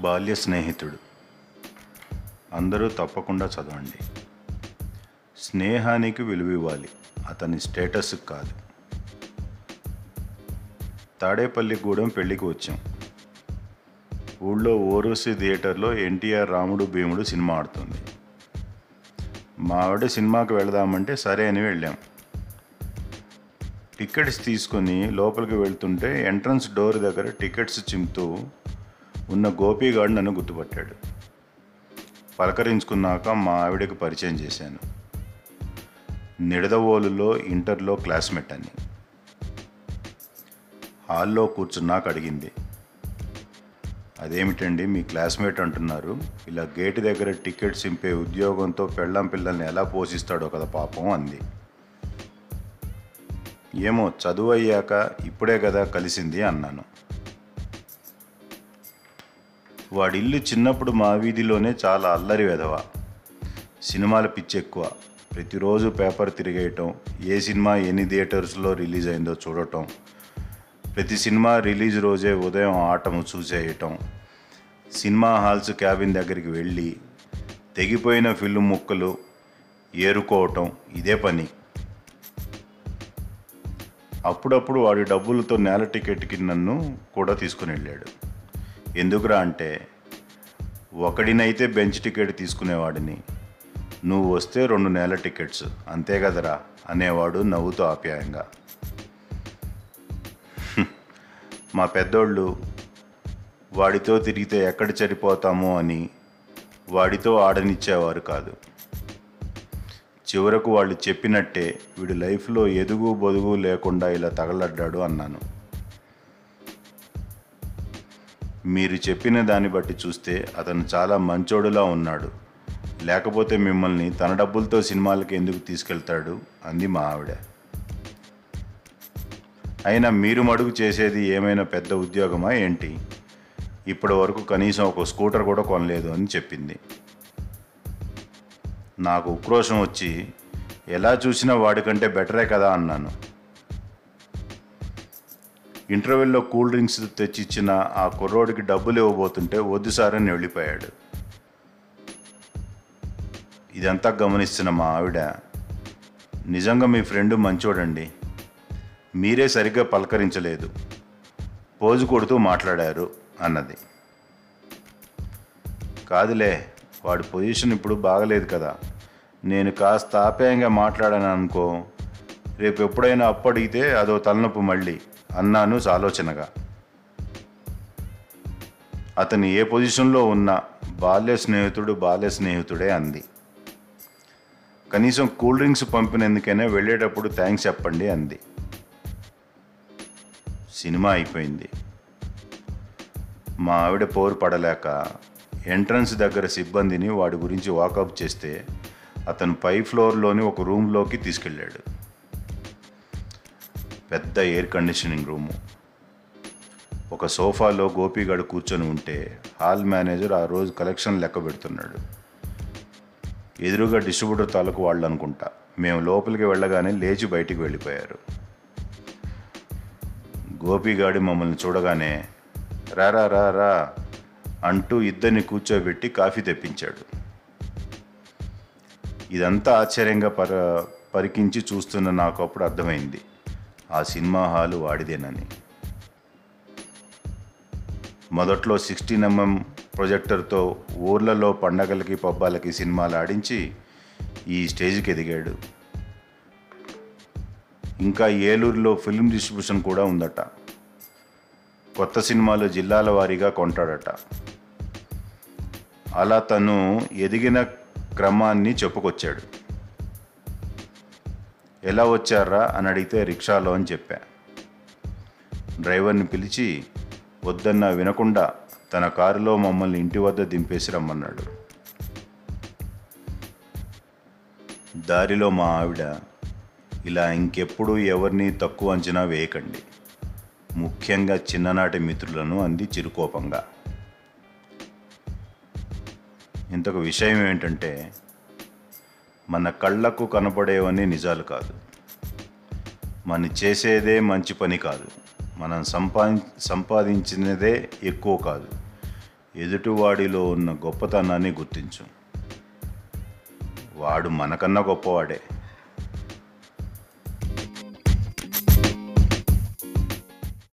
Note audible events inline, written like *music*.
బాల్య స్నేహితుడు. అందరూ తప్పకుండా చదవండి. స్నేహానికి విలువ ఇవ్వాలి. అతని స్టేటస్ కాదు. తాడేపల్లిగూడెం పెళ్ళికి వచ్చాం. ఊళ్ళో ఓరోసి థియేటర్లో ఎన్టీఆర్ రాముడు భీముడు సినిమా ఆడుతుంది. మా ఆవిడ సినిమాకి వెళదామంటే సరే అని వెళ్ళాం. టికెట్స్ తీసుకొని లోపలికి వెళ్తుంటే ఎంట్రన్స్ డోర్ దగ్గర టికెట్స్ చింపుతూ ఉన్న గోపీగాడు నన్ను గుర్తుపట్టాడు. పలకరించుకున్నాక మా ఆవిడకి పరిచయం చేశాను. నిడదవోలులో ఇంటర్లో క్లాస్మేట్ అని. హాల్లో కూర్చున్నాక అడిగింది అదేమిటండి మీ క్లాస్మేట్ అంటున్నారు? ఇలా గేటు దగ్గర టికెట్ సింపే ఉద్యోగంతో పెళ్ళం పిల్లల్ని ఎలా పోషిస్తాడో కదా పాపం అంది. ఏమో చదువు అయ్యాక ఇప్పుడే కదా కలిసింది అన్నాను. వాడిల్లు చిన్నప్పుడు మా వీధిలోనే చాలా అల్లరి వెధవ. సినిమాల పిచ్చి ఎక్కువ ప్రతిరోజు పేపర్ తిరిగేయటం ఏ సినిమా ఎన్ని థియేటర్స్లో రిలీజ్ అయిందో చూడటం ప్రతి సినిమా రిలీజ్ రోజే ఉదయం ఆటము చూసేయటం సినిమా హాల్స్ క్యాబిన్ దగ్గరికి వెళ్ళి తెగిపోయిన ఫిల్మ్ ముక్కలు ఏరుకోవటం ఇదే పని. అప్పుడప్పుడు వాడి డబ్బులతో నేల టికెట్కి నన్ను కూడా తీసుకుని వెళ్ళాడు. ఎందుకురా అంటే ఒకడినైతే బెంచ్ టికెట్ తీసుకునేవాడిని. నువ్వు వస్తే రెండు నెలల టికెట్స్. అంతే కదరా అనేవాడు నవ్వుతూ ఆప్యాయంగా. *laughs* మా పెద్దోళ్ళు వాడితో తిరిగితే ఎక్కడ చనిపోతామో అని వాడితో ఆడనిచ్చేవారు కాదు. చివరకు వాళ్ళు చెప్పినట్టే వీడి లైఫ్లో ఎదుగు బొదుగు లేకుండా ఇలా తగలడ్డాడు అన్నాను. మీరు చెప్పిన దాన్ని బట్టి చూస్తే అతను చాలా మంచోడులా ఉన్నాడు. లేకపోతే మిమ్మల్ని తన డబ్బులతో సినిమాలకి ఎందుకు తీసుకెళ్తాడు? అంది మా ఆవిడ. అయినా మీరు మడుగు చేసేది ఏమైనా పెద్ద ఉద్యోగమా ఏంటి? ఇప్పటి వరకు కనీసం ఒక స్కూటర్ కూడా కొనలేదు అని చెప్పింది. నాకు ఉక్రోషం వచ్చి ఎలా చూసినా వాడికంటే బెటరే కదా అన్నాను. ఇంటర్వెల్లో కూల్ డ్రింక్స్ తెచ్చిచ్చిన ఆ కుర్రోడికి డబ్బులు ఇవ్వబోతుంటే వద్దు సారని వెళ్ళిపోయాడు. ఇదంతా గమనిస్తున్న మా ఆవిడ నిజంగా మీ ఫ్రెండ్ మంచోడండి. మీరే సరిగ్గా పలకరించలేదు. పోజు కొడుతూ మాట్లాడారు అన్నది. కాదులే వాడి పొజిషన్ ఇప్పుడు బాగలేదు కదా. నేను కాస్త ఆప్యాయంగా మాట్లాడాను అనుకో రేపు ఎప్పుడైనా అప్పు అడిగితే అదో తలనొప్పి మళ్ళీ. అన్నాను ఆలోచనగా. అతను ఏ పొజిషన్లో ఉన్నా బాల్య స్నేహితుడు బాల్య స్నేహితుడే అంది. కనీసం కూల్ డ్రింక్స్ పంపినందుకైనా వెళ్ళేటప్పుడు థ్యాంక్స్ చెప్పండి అంది. సినిమా అయిపోయింది. మా ఆవిడ పోరు పడలేక ఎంట్రన్స్ దగ్గర సిబ్బందిని వాడి గురించి వాకప్ చేస్తే అతను పై ఫ్లోర్లోని ఒక రూమ్లోకి తీసుకెళ్ళాడు. పెద్ద ఎయిర్ కండిషనింగ్ రూము ఒక సోఫాలో గోపిగాడు కూర్చొని ఉంటే హాల్ మేనేజర్ ఆ రోజు కలెక్షన్ లెక్క పెడుతున్నాడు. ఎదురుగా డిస్ట్రిబ్యూటర్ తాలూకు వాళ్ళు అనుకుంటా మేము లోపలికి వెళ్ళగానే లేచి బయటికి వెళ్ళిపోయారు. గోపిగాడి మమ్మల్ని చూడగానే రారా రా రా అంటూ ఇద్దరిని కూర్చోబెట్టి కాఫీ తెప్పించాడు. ఇదంతా ఆశ్చర్యంగా పర పరికించి చూస్తున్న నాకు అప్పుడు అర్థమైంది. ఆ సినిమా హాలు వాడిదేనని. మొదట్లో సిక్స్టీన్ ఎంఎం ప్రొజెక్టర్తో ఊర్లలో పండగలకి పబ్బాలకి సినిమాలు ఆడించి ఈ స్టేజ్కి ఎదిగాడు. ఇంకా ఏలూరులో ఫిల్మ్ డిస్ట్రిబ్యూషన్ కూడా ఉందట. కొత్త సినిమాలు జిల్లాల వారీగా కొంటాడట. అలా తను ఎదిగిన క్రమాన్ని చెప్పుకొచ్చాడు. ఎలా వచ్చారా? అని అడిగితే రిక్షాలో అని చెప్పా. డ్రైవర్ని పిలిచి వద్దన్న వినకుండా తన కారులో మమ్మల్ని ఇంటి వద్ద దింపేసి రమ్మన్నాడు. దారిలో మా ఆవిడ ఇలా ఇంకెప్పుడు ఎవరిని తక్కువ అంచనా వేయకండి. ముఖ్యంగా చిన్ననాటి మిత్రులను అంది చిరుకోపంగా. ఇంతకు విషయం ఏంటంటే మన కళ్ళకు కనపడేవన్నీ నిజాలు కాదు. మనం చేసేదే మంచి పని కాదు. మనం సంపా సంపాదించినదే ఎక్కువ కాదు. ఎదుటివాడిలో ఉన్న గొప్పతనాన్ని గుర్తించు. వాడు మనకన్నా గొప్పవాడే.